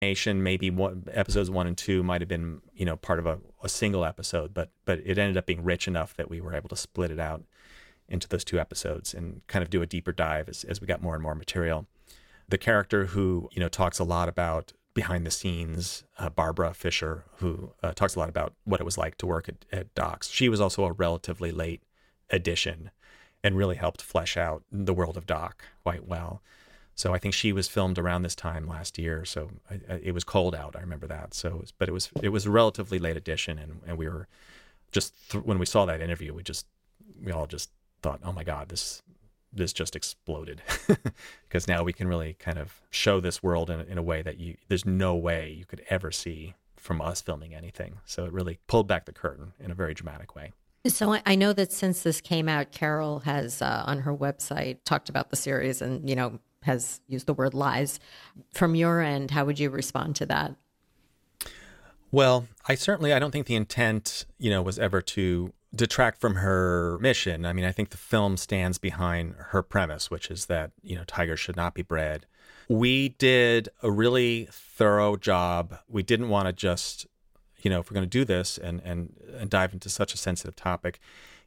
Nation, maybe episodes one and two might have been, you know, part of a, a single episode, but but it ended up being rich enough that we were able to split it out into those two episodes and kind of do a deeper dive as, as we got more and more material. The character who, you know, talks a lot about behind the scenes, uh, Barbara Fisher, who uh, talks a lot about what it was like to work at, at Docs. She was also a relatively late addition and really helped flesh out the world of Doc quite well. So I think she was filmed around this time last year. So I, I, it was cold out. I remember that. So, but it was it was a relatively late edition, and, and we were just th- when we saw that interview, we just we all just thought, oh my god, this this just exploded because now we can really kind of show this world in, in a way that you there's no way you could ever see from us filming anything. So it really pulled back the curtain in a very dramatic way. So I know that since this came out, Carol has uh, on her website talked about the series and you know has used the word lies. From your end, how would you respond to that? Well, I certainly I don't think the intent, you know, was ever to detract from her mission. I mean, I think the film stands behind her premise, which is that, you know, tigers should not be bred. We did a really thorough job. We didn't want to just, you know, if we're going to do this and, and, and dive into such a sensitive topic,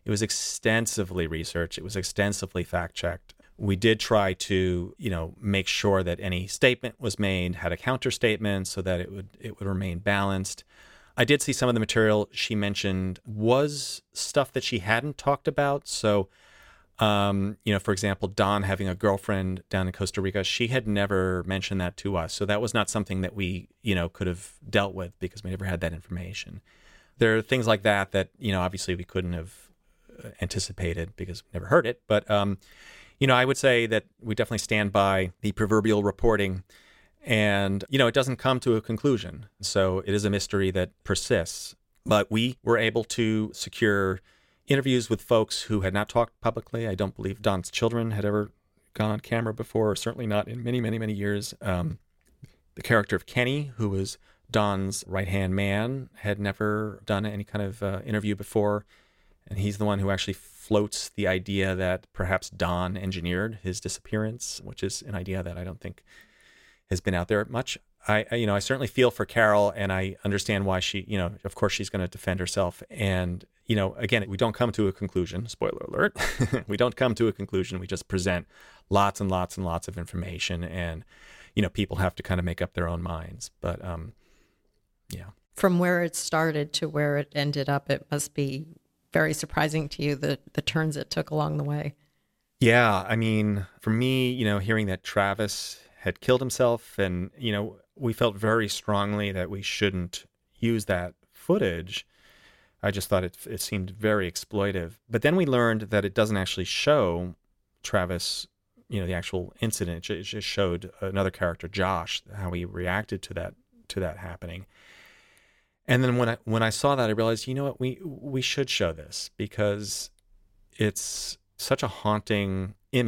it was extensively researched. It was extensively fact checked we did try to you know make sure that any statement was made had a counter statement so that it would it would remain balanced. I did see some of the material she mentioned was stuff that she hadn't talked about. So um, you know for example don having a girlfriend down in costa rica she had never mentioned that to us. So that was not something that we you know could have dealt with because we never had that information. There are things like that that you know obviously we couldn't have uh, anticipated because we never heard it. But um, you know, I would say that we definitely stand by the proverbial reporting. And, you know, it doesn't come to a conclusion. So it is a mystery that persists. But we were able to secure interviews with folks who had not talked publicly. I don't believe Don's children had ever gone on camera before, certainly not in many, many, many years. Um, the character of Kenny, who was Don's right hand man, had never done any kind of uh, interview before. And he's the one who actually floats the idea that perhaps Don engineered his disappearance, which is an idea that I don't think has been out there much. I, you know, I certainly feel for Carol, and I understand why she, you know, of course she's going to defend herself. And you know, again, we don't come to a conclusion. Spoiler alert: we don't come to a conclusion. We just present lots and lots and lots of information, and you know, people have to kind of make up their own minds. But um, yeah. From where it started to where it ended up, it must be very surprising to you the the turns it took along the way. Yeah, I mean, for me, you know, hearing that Travis had killed himself, and you know, we felt very strongly that we shouldn't use that footage. I just thought it it seemed very exploitive. But then we learned that it doesn't actually show Travis, you know, the actual incident. It just showed another character, Josh, how he reacted to that to that happening. And then when I when I saw that, I realized, you know what, we we should show this because it's such a haunting image